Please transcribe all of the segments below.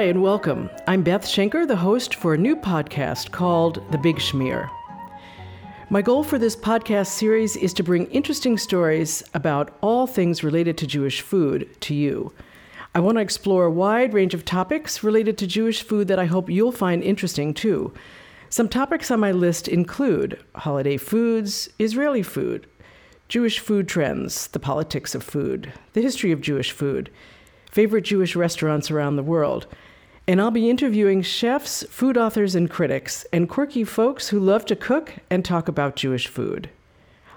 Hi, and welcome. I'm Beth Schenker, the host for a new podcast called The Big Schmear. My goal for this podcast series is to bring interesting stories about all things related to Jewish food to you. I want to explore a wide range of topics related to Jewish food that I hope you'll find interesting too. Some topics on my list include holiday foods, Israeli food, Jewish food trends, the politics of food, the history of Jewish food, favorite Jewish restaurants around the world. And I'll be interviewing chefs, food authors, and critics, and quirky folks who love to cook and talk about Jewish food.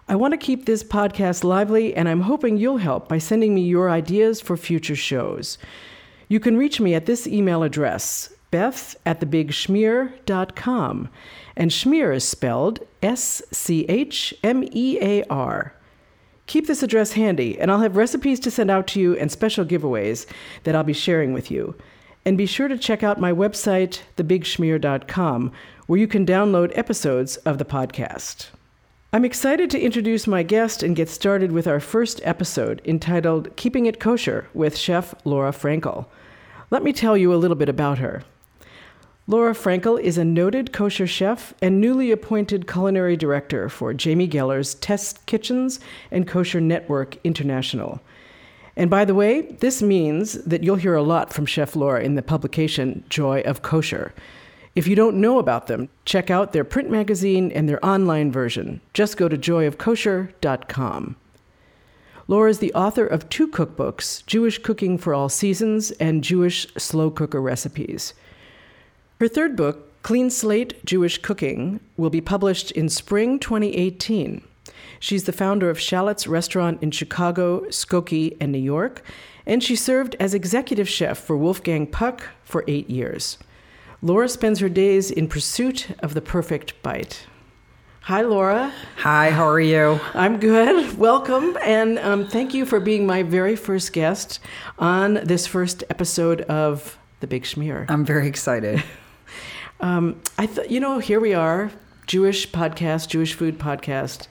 I want to keep this podcast lively, and I'm hoping you'll help by sending me your ideas for future shows. You can reach me at this email address, beth at thebigschmear.com. And schmear is spelled S C H M E A R. Keep this address handy, and I'll have recipes to send out to you and special giveaways that I'll be sharing with you. And be sure to check out my website, thebigschmear.com, where you can download episodes of the podcast. I'm excited to introduce my guest and get started with our first episode entitled Keeping It Kosher with Chef Laura Frankel. Let me tell you a little bit about her. Laura Frankel is a noted kosher chef and newly appointed culinary director for Jamie Geller's Test Kitchens and Kosher Network International. And by the way, this means that you'll hear a lot from Chef Laura in the publication Joy of Kosher. If you don't know about them, check out their print magazine and their online version. Just go to joyofkosher.com. Laura is the author of two cookbooks Jewish Cooking for All Seasons and Jewish Slow Cooker Recipes. Her third book, Clean Slate Jewish Cooking, will be published in spring 2018. She's the founder of Shallot's Restaurant in Chicago, Skokie, and New York, and she served as executive chef for Wolfgang Puck for eight years. Laura spends her days in pursuit of the perfect bite. Hi, Laura. Hi, how are you? I'm good. Welcome, and um, thank you for being my very first guest on this first episode of The Big Schmear. I'm very excited. Um, I thought, you know, here we are, Jewish podcast, Jewish food podcast.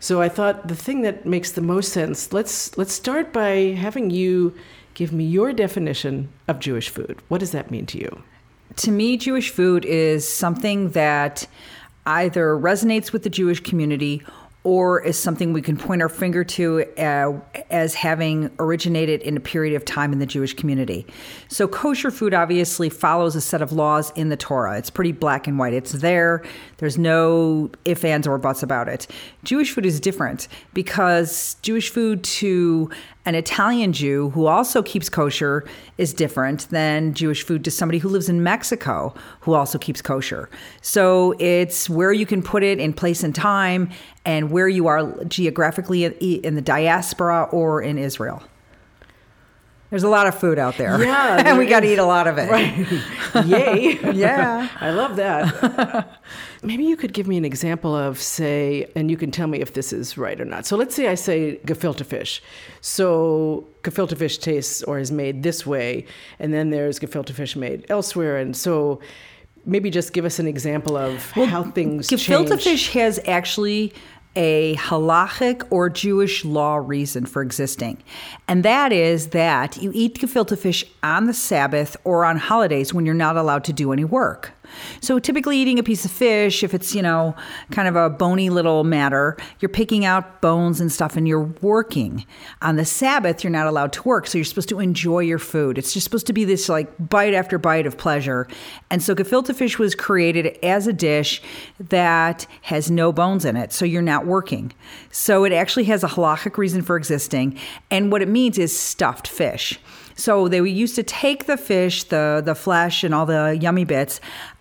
So I thought the thing that makes the most sense. Let's let's start by having you give me your definition of Jewish food. What does that mean to you? To me, Jewish food is something that either resonates with the Jewish community or is something we can point our finger to uh, as having originated in a period of time in the Jewish community. So, kosher food obviously follows a set of laws in the Torah. It's pretty black and white. It's there. There's no ifs, ands, or buts about it. Jewish food is different because Jewish food to an Italian Jew who also keeps kosher is different than Jewish food to somebody who lives in Mexico who also keeps kosher. So it's where you can put it in place and time and where you are geographically in the diaspora or in Israel. There's a lot of food out there. Yeah. and we got to eat a lot of it. Right. Yay. yeah. I love that. Maybe you could give me an example of, say, and you can tell me if this is right or not. So let's say I say gefilte fish. So gefilte fish tastes or is made this way, and then there's gefilte fish made elsewhere. And so maybe just give us an example of well, how things gefilte change. fish has actually a halachic or Jewish law reason for existing. And that is that you eat gefilte fish on the Sabbath or on holidays when you're not allowed to do any work. So typically eating a piece of fish, if it's, you know, kind of a bony little matter, you're picking out bones and stuff and you're working. On the Sabbath, you're not allowed to work. So you're supposed to enjoy your food. It's just supposed to be this like bite after bite of pleasure. And so gefilte fish was created as a dish that has no bones in it. So you're not working. So it actually has a halachic reason for existing. And what it means is stuffed fish. So they used to take the fish, the the flesh and all the yummy bits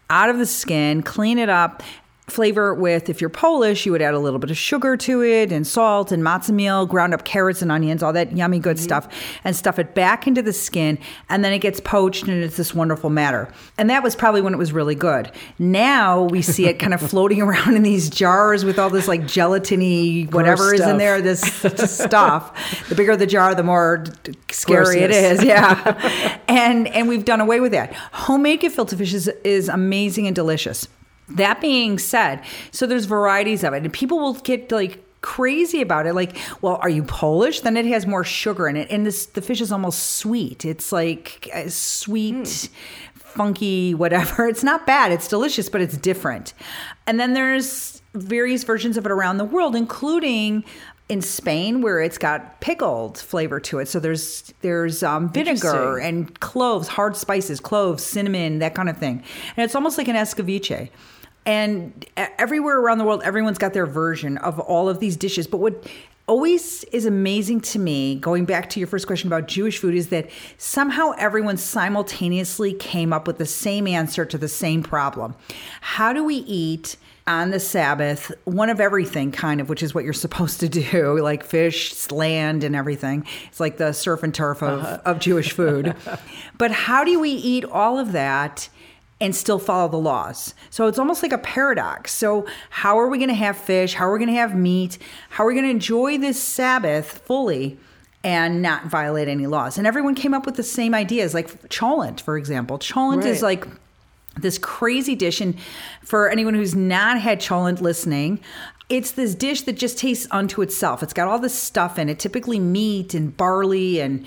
out of the skin, clean it up, flavor with if you're polish you would add a little bit of sugar to it and salt and matzo meal ground up carrots and onions all that yummy good mm-hmm. stuff and stuff it back into the skin and then it gets poached and it's this wonderful matter. And that was probably when it was really good. Now we see it kind of floating around in these jars with all this like gelatiny whatever is in there this, stuff. The bigger the jar the more scary Grossness. it is yeah. And and we've done away with that. Homemade gefilte fish is, is amazing and delicious that being said, so there's varieties of it, and people will get like crazy about it. Like, well, are you Polish? Then it has more sugar in it, and this the fish is almost sweet. It's like a sweet. Mm funky whatever. It's not bad. It's delicious, but it's different. And then there's various versions of it around the world, including in Spain where it's got pickled flavor to it. So there's there's um, vinegar and cloves, hard spices, cloves, cinnamon, that kind of thing. And it's almost like an escabeche. And everywhere around the world, everyone's got their version of all of these dishes. But what always is amazing to me, going back to your first question about Jewish food, is that somehow everyone simultaneously came up with the same answer to the same problem. How do we eat? On the Sabbath, one of everything, kind of, which is what you're supposed to do, like fish, land, and everything. It's like the surf and turf of, uh-huh. of Jewish food. but how do we eat all of that? and still follow the laws. So it's almost like a paradox. So, how are we going to have fish? How are we going to have meat? How are we going to enjoy this Sabbath fully and not violate any laws? And everyone came up with the same ideas, like cholent, for example. Cholent right. is like this crazy dish. And for anyone who's not had cholent listening, it's this dish that just tastes unto itself. It's got all this stuff in it, typically meat and barley and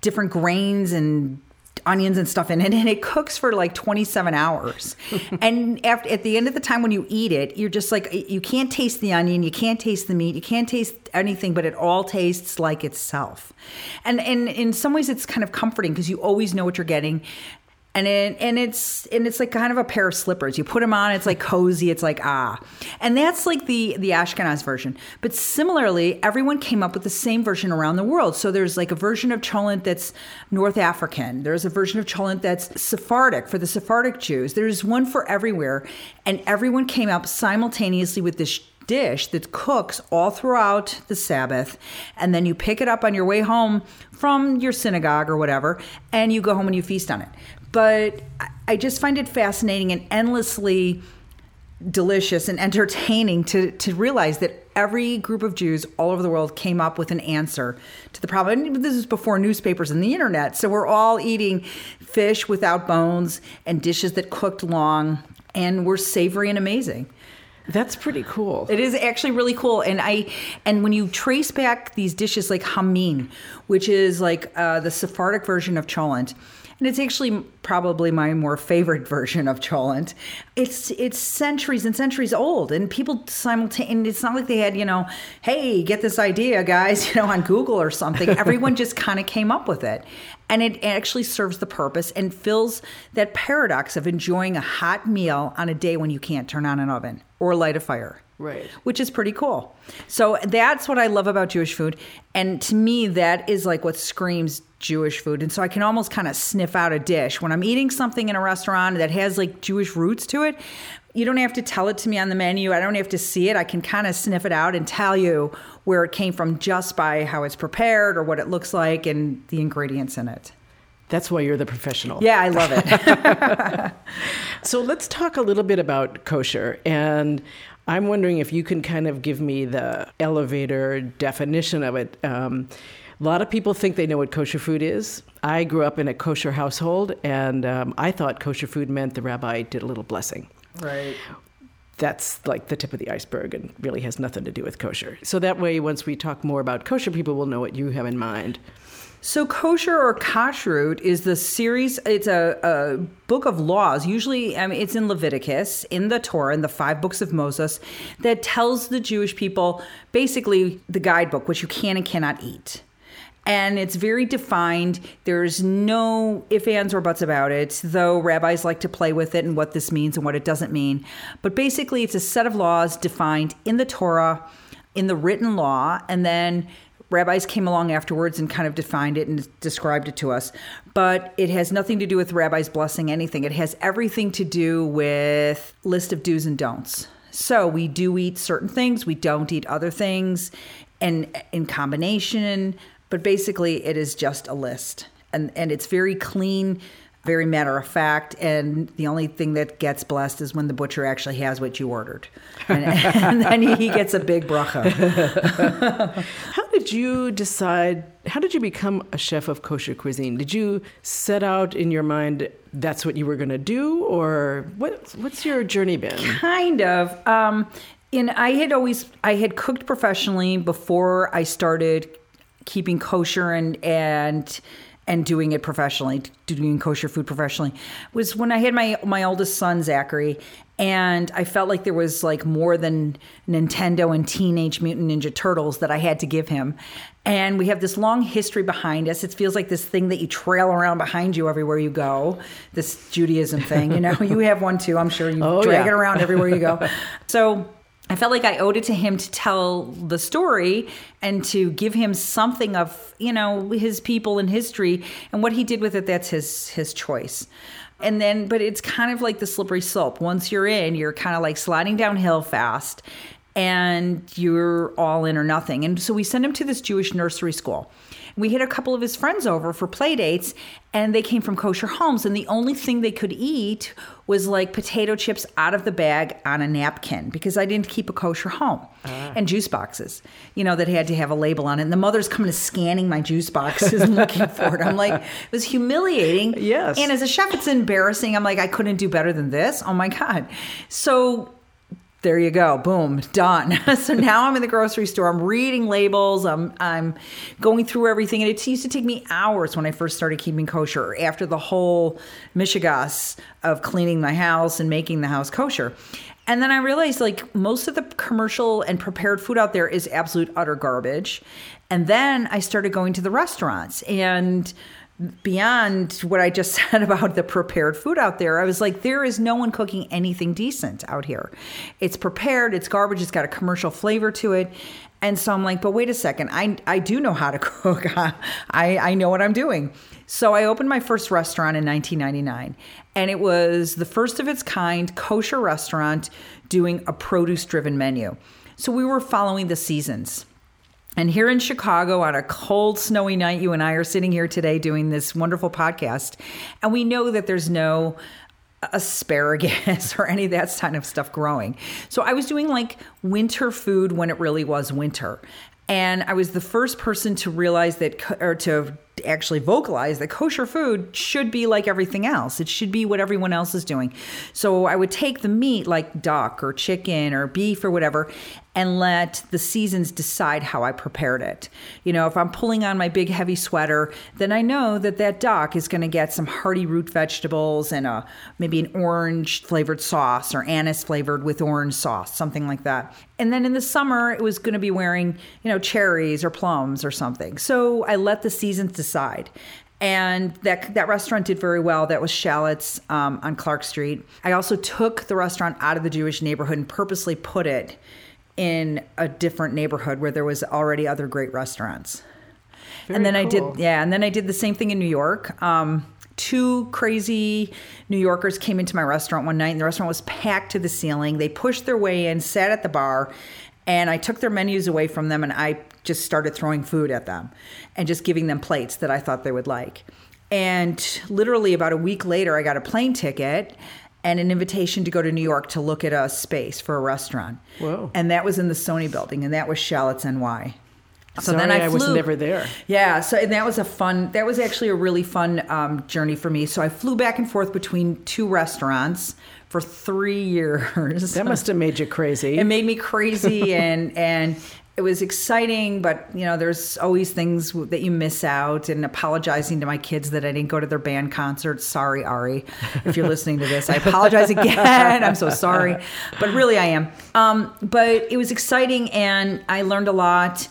different grains and onions and stuff in it and it cooks for like 27 hours and after, at the end of the time when you eat it you're just like you can't taste the onion you can't taste the meat you can't taste anything but it all tastes like itself and, and in some ways it's kind of comforting because you always know what you're getting and it, and it's and it's like kind of a pair of slippers. You put them on, it's like cozy. It's like ah, and that's like the the Ashkenaz version. But similarly, everyone came up with the same version around the world. So there's like a version of cholent that's North African. There's a version of cholent that's Sephardic for the Sephardic Jews. There's one for everywhere, and everyone came up simultaneously with this dish that cooks all throughout the Sabbath, and then you pick it up on your way home from your synagogue or whatever, and you go home and you feast on it but I just find it fascinating and endlessly delicious and entertaining to, to realize that every group of Jews all over the world came up with an answer to the problem. And this is before newspapers and the internet. So we're all eating fish without bones and dishes that cooked long and were savory and amazing. That's pretty cool. It is actually really cool, and I and when you trace back these dishes like hameen, which is like uh, the Sephardic version of cholent, and it's actually probably my more favorite version of cholent. It's it's centuries and centuries old, and people simultaneously. It's not like they had you know, hey, get this idea, guys, you know, on Google or something. Everyone just kind of came up with it, and it actually serves the purpose and fills that paradox of enjoying a hot meal on a day when you can't turn on an oven or light a fire. Right. Which is pretty cool. So that's what I love about Jewish food. And to me, that is like what screams Jewish food. And so I can almost kind of sniff out a dish. When I'm eating something in a restaurant that has like Jewish roots to it, you don't have to tell it to me on the menu. I don't have to see it. I can kind of sniff it out and tell you where it came from just by how it's prepared or what it looks like and the ingredients in it. That's why you're the professional. Yeah, I love it. so let's talk a little bit about kosher. And I'm wondering if you can kind of give me the elevator definition of it. Um, a lot of people think they know what kosher food is. I grew up in a kosher household, and um, I thought kosher food meant the rabbi did a little blessing. Right. That's like the tip of the iceberg and really has nothing to do with kosher. So that way, once we talk more about kosher, people will know what you have in mind. So, kosher or kashrut is the series, it's a, a, book of laws. Usually, I mean, it's in Leviticus, in the Torah, in the five books of Moses, that tells the Jewish people basically the guidebook, which you can and cannot eat and it's very defined. There's no ifs, ands, or buts about it, though rabbis like to play with it and what this means and what it doesn't mean. But basically, it's a set of laws defined in the Torah, in the written law, and then rabbis came along afterwards and kind of defined it and described it to us. But it has nothing to do with rabbis blessing anything. It has everything to do with list of do's and don'ts. So we do eat certain things, we don't eat other things, and in combination, but basically, it is just a list. And, and it's very clean, very matter of fact. And the only thing that gets blessed is when the butcher actually has what you ordered. And, and then he gets a big bracha. how did you decide? How did you become a chef of kosher cuisine? Did you set out in your mind that's what you were going to do? Or what, what's your journey been? Kind of. Um, and I had always I had cooked professionally before I started keeping kosher and and and doing it professionally, doing kosher food professionally, was when I had my my oldest son Zachary, and I felt like there was like more than Nintendo and Teenage Mutant Ninja Turtles that I had to give him. And we have this long history behind us. It feels like this thing that you trail around behind you everywhere you go. This Judaism thing, you know, you have one too. I'm sure you Oh, drag yeah. it around everywhere you go. So I felt like I owed it to him to tell the story and to give him something of, you know, his people and history and what he did with it that's his his choice. And then but it's kind of like the slippery slope. Once you're in, you're kind of like sliding downhill fast and you're all in or nothing. And so we sent him to this Jewish nursery school. We had a couple of his friends over for play dates, and they came from kosher homes. And the only thing they could eat was like potato chips out of the bag on a napkin because I didn't keep a kosher home ah. and juice boxes, you know, that had to have a label on it. And the mother's coming to scanning my juice boxes and looking for it. I'm like, it was humiliating. Yes. And as a chef, it's embarrassing. I'm like, I couldn't do better than this. Oh my God. So there you go boom done. So now i'm in the grocery store i'm reading labels i'm i'm going through everything and it used to take me hours when i first started keeping kosher after the whole mishigas of cleaning my house and making the house kosher. And then i realized like most of the commercial and prepared food out there is absolute utter garbage. And then i started going to the restaurants and beyond what I just said about the prepared food out there, I was like, there is no one cooking anything decent out here. It's prepared, it's garbage, it's got a commercial flavor to it. And so I'm like, but wait a second, I, I do know how to cook. I, I know what I'm doing. So I opened my first restaurant in 1999, and it was the first of its kind kosher restaurant doing a produce driven menu. So we were following the seasons. And here in Chicago on a cold, snowy night, you and I are sitting here today doing this wonderful podcast. And we know that there's no asparagus or any of that kind of stuff growing. So I was doing like winter food when it really was winter. And I was the first person to realize that, or to actually vocalize that kosher food should be like everything else. It should be what everyone else is doing. So I would take the meat, like duck or chicken or beef or whatever, and let the seasons decide how I prepared it. You know, if I'm pulling on my big heavy sweater, then I know that that duck is going to get some hearty root vegetables and a maybe an orange flavored sauce or anise flavored with orange sauce, something like that. And then in the summer, it was going to be wearing, you know, cherries or plums or something. So I let the seasons decide and that that restaurant did very well. That was Shallots um, on Clark Street. I also took the restaurant out of the Jewish neighborhood and purposely put it in a different neighborhood where there was already other great restaurants. and then I did yeah, and then I did the same thing in New York. Um, two crazy New Yorkers came into my restaurant one night, and the restaurant was packed to the ceiling. They pushed their way in, sat at the bar, and I took their menus away from them, and I just started throwing food at them and just giving them plates that I thought they would like. And literally about a week later, I got a plane ticket and an invitation to go to New York to look at a space for a restaurant. Whoa. And that was in the Sony building, and that was Shallots NY. So Sorry, then I, I was never there. Yeah, so and that was a fun. That was actually a really fun um, journey for me. So I flew back and forth between two restaurants for three years. That must have made you crazy. it made me crazy, and and it was exciting. But you know, there's always things that you miss out. And apologizing to my kids that I didn't go to their band concert. Sorry, Ari, if you're listening to this, I apologize again. I'm so sorry, but really I am. Um, but it was exciting, and I learned a lot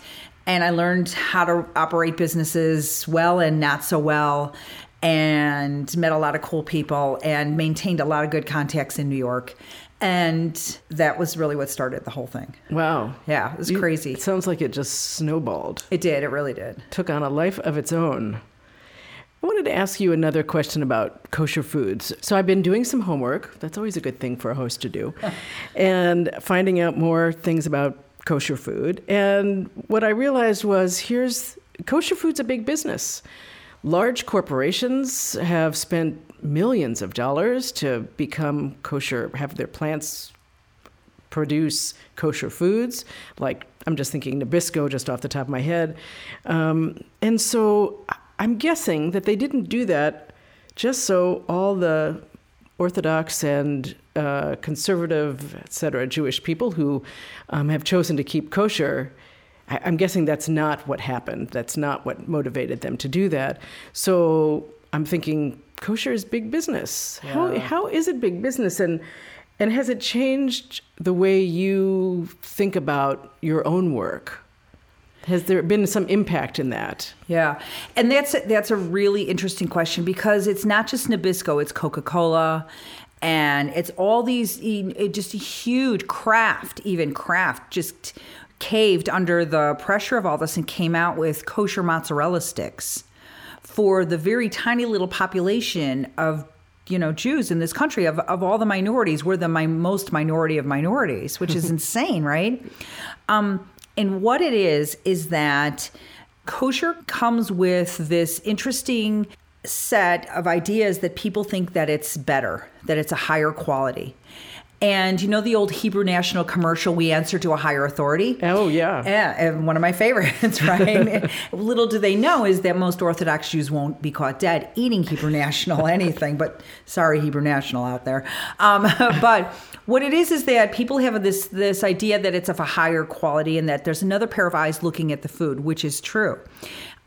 and I learned how to operate businesses well and not so well, and met a lot of cool people and maintained a lot of good contacts in New York. And that was really what started the whole thing. wow. Yeah, it was You- crazy. It sounds like it just snowballed, It did, it really did. took on a life of its own. I wanted to ask you another question about kosher foods. So I've been doing some homework. That's always a good thing for a host to do. and finding out more things about kosher food. And what I realized was here's kosher food's a big business. Large corporations have spent millions of dollars to become kosher, have their plants produce kosher foods. Like I'm just thinking Nabisco, just off the top of my head. Um, and so I'm guessing that they didn't do that just so all the Orthodox and uh, conservative, et cetera, Jewish people who um, have chosen to keep kosher I- I'm guessing that's not what happened. That's not what motivated them to do that. So I'm thinking kosher is big business. How how is it big business and and has it changed the way you think about your own work? Has there been some impact in that? Yeah, and that's that's a really interesting question because it's not just Nabisco; it's Coca Cola, and it's all these just huge Kraft, even Kraft, just caved under the pressure of all this and came out with kosher mozzarella sticks for the very tiny little population of you know Jews in this country of, of all the minorities we're the my most minority of minorities which is insane right? Um, and what it is is that kosher comes with this interesting set of ideas that people think that it's better that it's a higher quality and you know the old Hebrew National commercial, we answer to a higher authority? Oh yeah. Yeah, and one of my favorites, right? Little do they know is that most Orthodox Jews won't be caught dead eating Hebrew National anything, but sorry, Hebrew National out there. Um, but what it is is that people have this this idea that it's of a higher quality and that there's another pair of eyes looking at the food, which is true.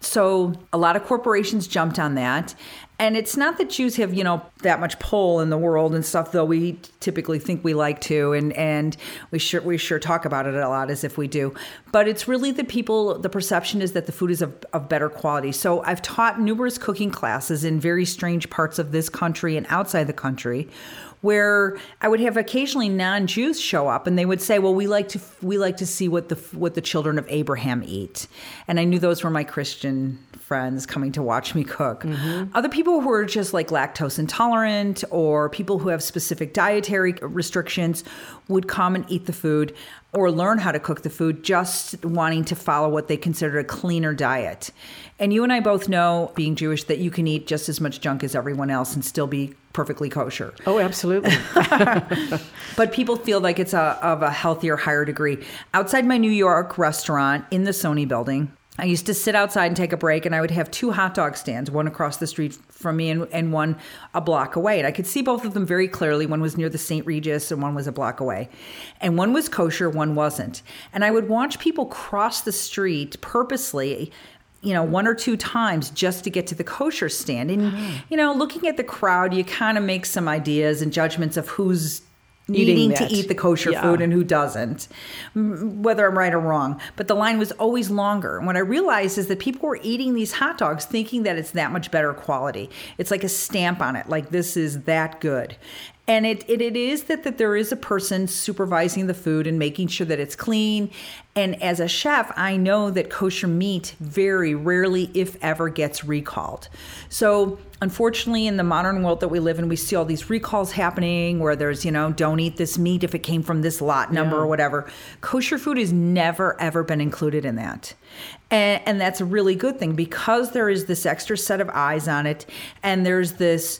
So a lot of corporations jumped on that. And it's not that Jews have, you know, that much pull in the world and stuff, though we typically think we like to, and and we sure we sure talk about it a lot as if we do. But it's really the people. The perception is that the food is of, of better quality. So I've taught numerous cooking classes in very strange parts of this country and outside the country, where I would have occasionally non-Jews show up and they would say, "Well, we like to we like to see what the what the children of Abraham eat," and I knew those were my Christian friends coming to watch me cook. Mm-hmm. Other people who are just like lactose intolerant or people who have specific dietary restrictions would come and eat the food or learn how to cook the food just wanting to follow what they consider a cleaner diet. And you and I both know, being Jewish, that you can eat just as much junk as everyone else and still be perfectly kosher. Oh, absolutely. But people feel like it's a, of a healthier, higher degree. Outside my New York restaurant in the Sony building, I used to sit outside and take a break, and I would have two hot dog stands, one across the street from me and, and one a block away. And I could see both of them very clearly. One was near the St. Regis, and one was a block away. And one was kosher, one wasn't. And I would watch people cross the street purposely you know, one or two times just to get to the kosher stand. And, hmm. you know, looking at the crowd, you kind of make some ideas and judgments of who's needing to eat the kosher Yeah. food and who doesn't, whether I'm right or wrong. But the line was always longer. And what I realized is that people were eating these hot dogs thinking that it's that much better quality. It's like a stamp on it, like this is that good. And it, it, it is that, that there is a person supervising the food and making sure that it's clean. And as a chef, I know that kosher meat very rarely, if ever, gets recalled. So unfortunately, in the modern world that we live in, we see all these recalls happening where there's, you know, don't eat this meat if it came from this lot number Yeah. or whatever. Kosher food has never, ever been included in that. And, and that's a really good thing because there is this extra set of eyes on it and there's this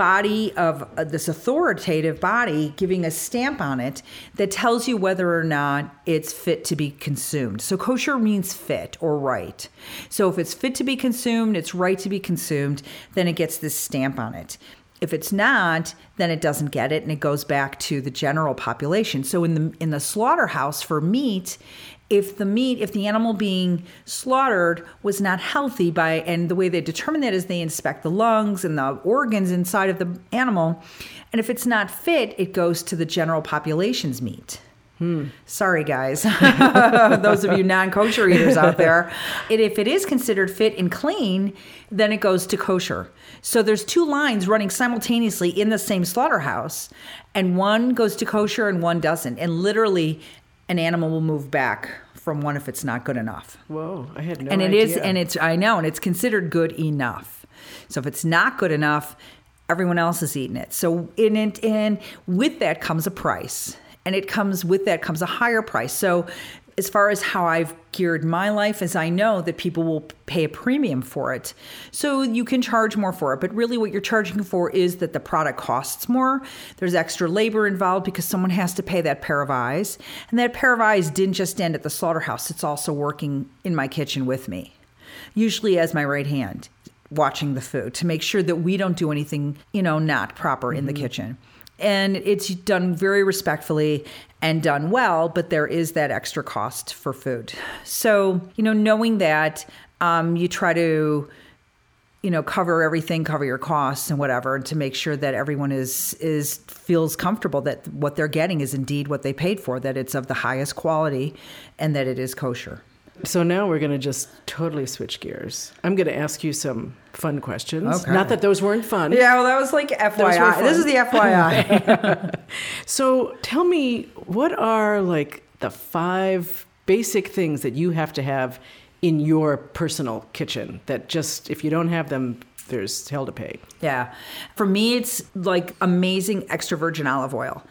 body of uh, this authoritative body giving a stamp on it that tells you whether or not it's fit to be consumed. So kosher means fit or right. So if it's fit to be consumed, it's right to be consumed, then it gets this stamp on it. If it's not, then it doesn't get it and it goes back to the general population. So in the in the slaughterhouse for meat, if the meat, if the animal being slaughtered was not healthy by and the way they determine that is they inspect the lungs and the organs inside of the animal. And if it's not fit, it goes to the general population's meat. Hmm. Sorry, guys. Those of you non kosher eaters out there. And if it is considered fit and clean, then it goes to kosher. So there's two lines running simultaneously in the same slaughterhouse, and one goes to kosher and one doesn't. And literally, an animal will move back from one if it's not good enough. Whoa, I had no and it idea. is and it's i know and it's considered good enough. So if it's not good enough everyone else is eating it. So in it and with that comes a price and it comes with that comes a higher price. So as far as how I've geared my life is I know that people will pay a premium for it. So you can charge more for it, but really what you're charging for is that the product costs more. There's extra labor involved because someone has to pay that pair of eyes. And that pair of eyes didn't just end at the slaughterhouse, it's also working in my kitchen with me. Usually as my right hand watching the food to make sure that we don't do anything, you know, not proper in the mm-hmm. kitchen. And it's done very respectfully and done well, but there is that extra cost for food. So, you know, knowing that, um, you try to you know cover everything cover your costs and whatever to make sure that everyone is is feels comfortable that what they're getting is indeed what they paid for that it's of the highest quality and that it is kosher so now we're going to just totally switch gears. I'm going to ask you some fun questions. Okay. Not that those weren't fun. Yeah, well, that was like FYI. This is the FYI. so tell me, what are like the five basic things that you have to have in your personal kitchen that just, if you don't have them, there's hell to pay? Yeah. For me, it's like amazing extra virgin olive oil.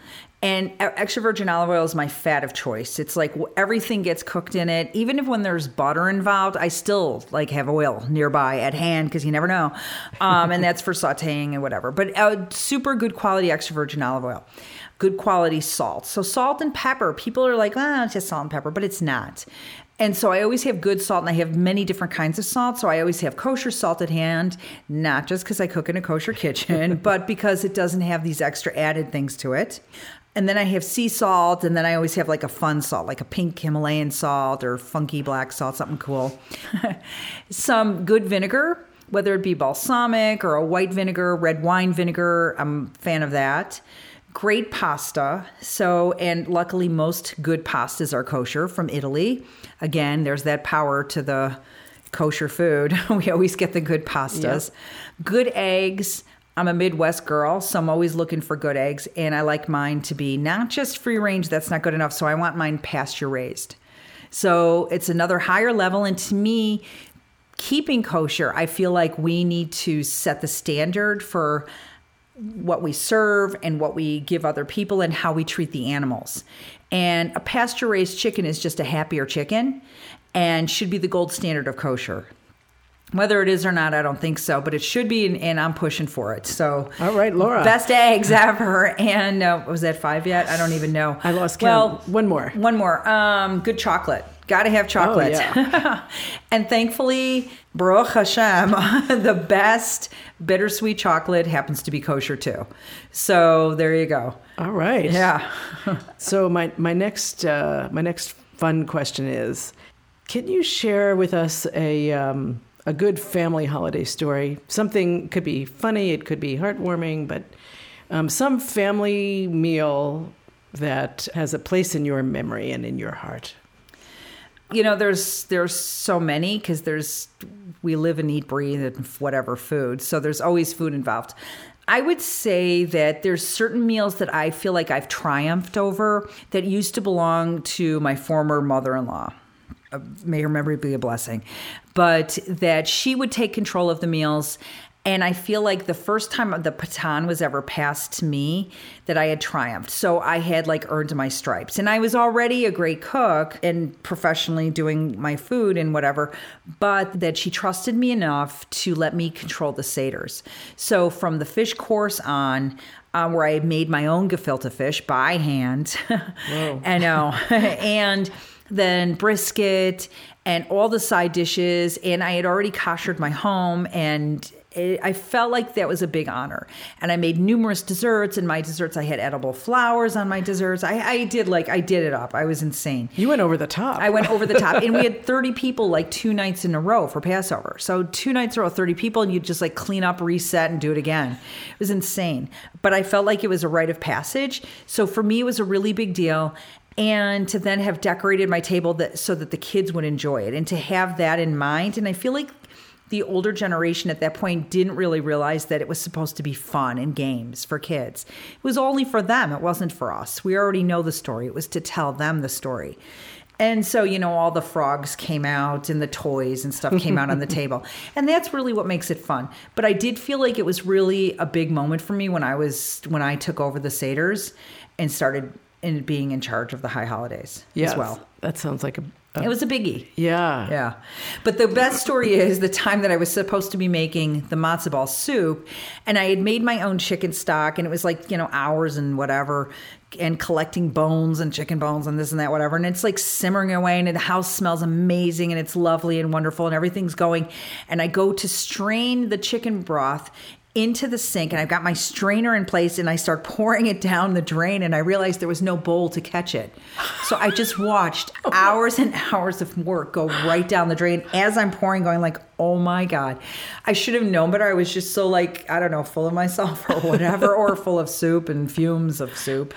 And extra virgin olive oil is my fat of choice. It's like everything gets cooked in it. Even if when there's butter involved, I still like have oil nearby at hand because you never know. Um, and that's for sauteing and whatever. But uh, super good quality extra virgin olive oil. Good quality salt. So salt and pepper. People are like, well, it's just salt and pepper, but it's not. And so I always have good salt, and I have many different kinds of salt. So I always have kosher salt at hand, not just because I cook in a kosher kitchen, but because it doesn't have these extra added things to it. And then I have sea salt, and then I always have like a fun salt, like a pink Himalayan salt or funky black salt, something cool. Some good vinegar, whether it be balsamic or a white vinegar, red wine vinegar. I'm a fan of that. Great pasta. So, and luckily, most good pastas are kosher from Italy. Again, there's that power to the kosher food. we always get the good pastas. Yep. Good eggs. I'm a Midwest girl, so I'm always looking for good eggs, and I like mine to be not just free range, that's not good enough. So I want mine pasture raised. So it's another higher level. And to me, keeping kosher, I feel like we need to set the standard for what we serve and what we give other people and how we treat the animals. And a pasture raised chicken is just a happier chicken and should be the gold standard of kosher. Whether it is or not, I don't think so, but it should be, and, and I'm pushing for it. So, all right, Laura, best eggs ever, and uh, was that five yet? I don't even know. I lost count. Well, one more, one more. Um, good chocolate. Got to have chocolate. Oh, yeah. and thankfully, Baruch Hashem, the best bittersweet chocolate happens to be kosher too. So there you go. All right. Yeah. so my my next uh, my next fun question is, can you share with us a um, a good family holiday story. Something could be funny, it could be heartwarming, but um, some family meal that has a place in your memory and in your heart. You know, there's there's so many because there's we live and eat, breathe, and whatever food. So there's always food involved. I would say that there's certain meals that I feel like I've triumphed over that used to belong to my former mother-in-law. Uh, may her memory be a blessing, but that she would take control of the meals. And I feel like the first time the baton was ever passed to me, that I had triumphed. So I had like earned my stripes. And I was already a great cook and professionally doing my food and whatever, but that she trusted me enough to let me control the Seders. So from the fish course on, um, where I made my own gefilte fish by hand. I know. and then brisket and all the side dishes. And I had already koshered my home and it, I felt like that was a big honor. And I made numerous desserts. And my desserts, I had edible flowers on my desserts. I, I did like, I did it up. I was insane. You went over the top. I went over the top. and we had 30 people like two nights in a row for Passover. So two nights in a row, 30 people, and you just like clean up, reset, and do it again. It was insane. But I felt like it was a rite of passage. So for me, it was a really big deal and to then have decorated my table that so that the kids would enjoy it and to have that in mind and i feel like the older generation at that point didn't really realize that it was supposed to be fun and games for kids. It was only for them, it wasn't for us. We already know the story, it was to tell them the story. And so, you know, all the frogs came out and the toys and stuff came out on the table. And that's really what makes it fun. But I did feel like it was really a big moment for me when I was when I took over the Seders and started in being in charge of the high holidays yes, as well. That sounds like a, a, It was a biggie. Yeah. Yeah. But the best story is the time that I was supposed to be making the matzo ball soup and I had made my own chicken stock and it was like, you know, hours and whatever and collecting bones and chicken bones and this and that whatever and it's like simmering away and the house smells amazing and it's lovely and wonderful and everything's going and I go to strain the chicken broth into the sink and I've got my strainer in place and I start pouring it down the drain and I realized there was no bowl to catch it. So I just watched oh. hours and hours of work go right down the drain as I'm pouring, going like, oh my God. I should have known better. I was just so like, I don't know, full of myself or whatever, or full of soup and fumes of soup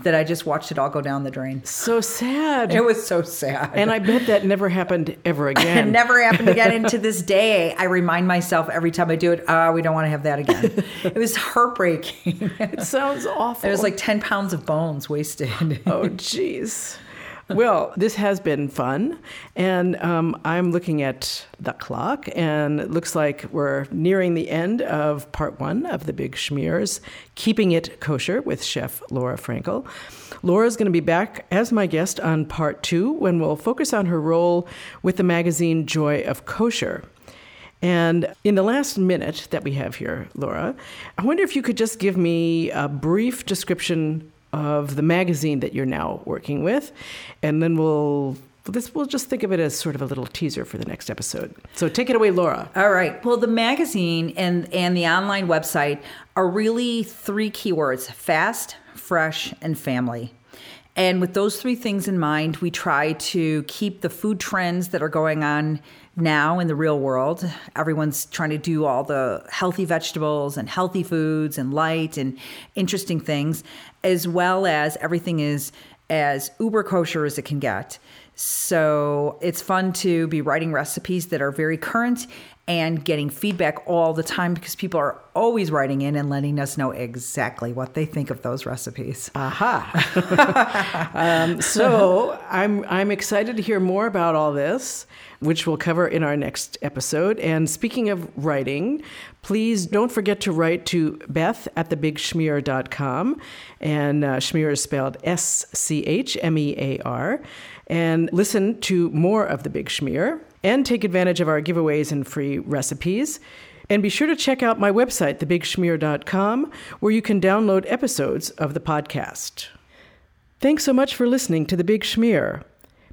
that I just watched it all go down the drain. So sad. It was so sad. And I bet that never happened ever again. it never happened again. And to this day, I remind myself every time I do it, ah, we don't want to have that again. it was heartbreaking. it sounds awful. It was like 10 pounds of bones wasted. oh, jeez. Well, this has been fun. And um, I'm looking at the clock, and it looks like we're nearing the end of part one of the Big Schmears, Keeping It Kosher with Chef Laura Frankel. Laura's going to be back as my guest on part two when we'll focus on her role with the magazine Joy of Kosher. And in the last minute that we have here, Laura, I wonder if you could just give me a brief description of the magazine that you're now working with, and then we'll this we'll just think of it as sort of a little teaser for the next episode. So take it away, Laura. All right. Well, the magazine and and the online website are really three keywords: fast, fresh, and family. And with those three things in mind, we try to keep the food trends that are going on now in the real world. Everyone's trying to do all the healthy vegetables and healthy foods and light and interesting things, as well as everything is as uber kosher as it can get. So it's fun to be writing recipes that are very current and getting feedback all the time because people are always writing in and letting us know exactly what they think of those recipes. Aha. um, so I'm I'm excited to hear more about all this, which we'll cover in our next episode. And speaking of writing, please don't forget to write to Beth at thebigschmear.com. And uh, schmear is spelled S C H M E A R. And listen to more of The Big Schmear and take advantage of our giveaways and free recipes. And be sure to check out my website, thebigschmear.com, where you can download episodes of the podcast. Thanks so much for listening to The Big Schmear.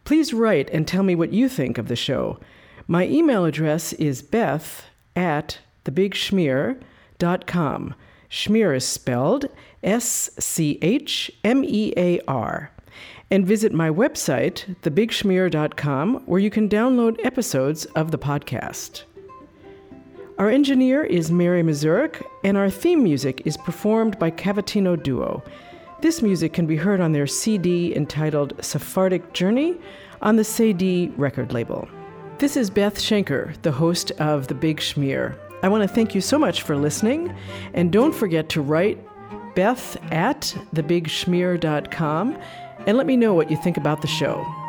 Please write and tell me what you think of the show. My email address is beth at thebigschmear.com. Schmear is spelled S C H M E A R and visit my website, thebigschmear.com, where you can download episodes of the podcast. Our engineer is Mary Mazurik, and our theme music is performed by Cavatina Duo. This music can be heard on their CD entitled Sephardic Journey on the Cedille record label. This is Beth Schenker, the host of The Big Schmear. I want to thank you so much for listening, and don't forget to write beth at thebigschmear.com and let me know what you think about the show.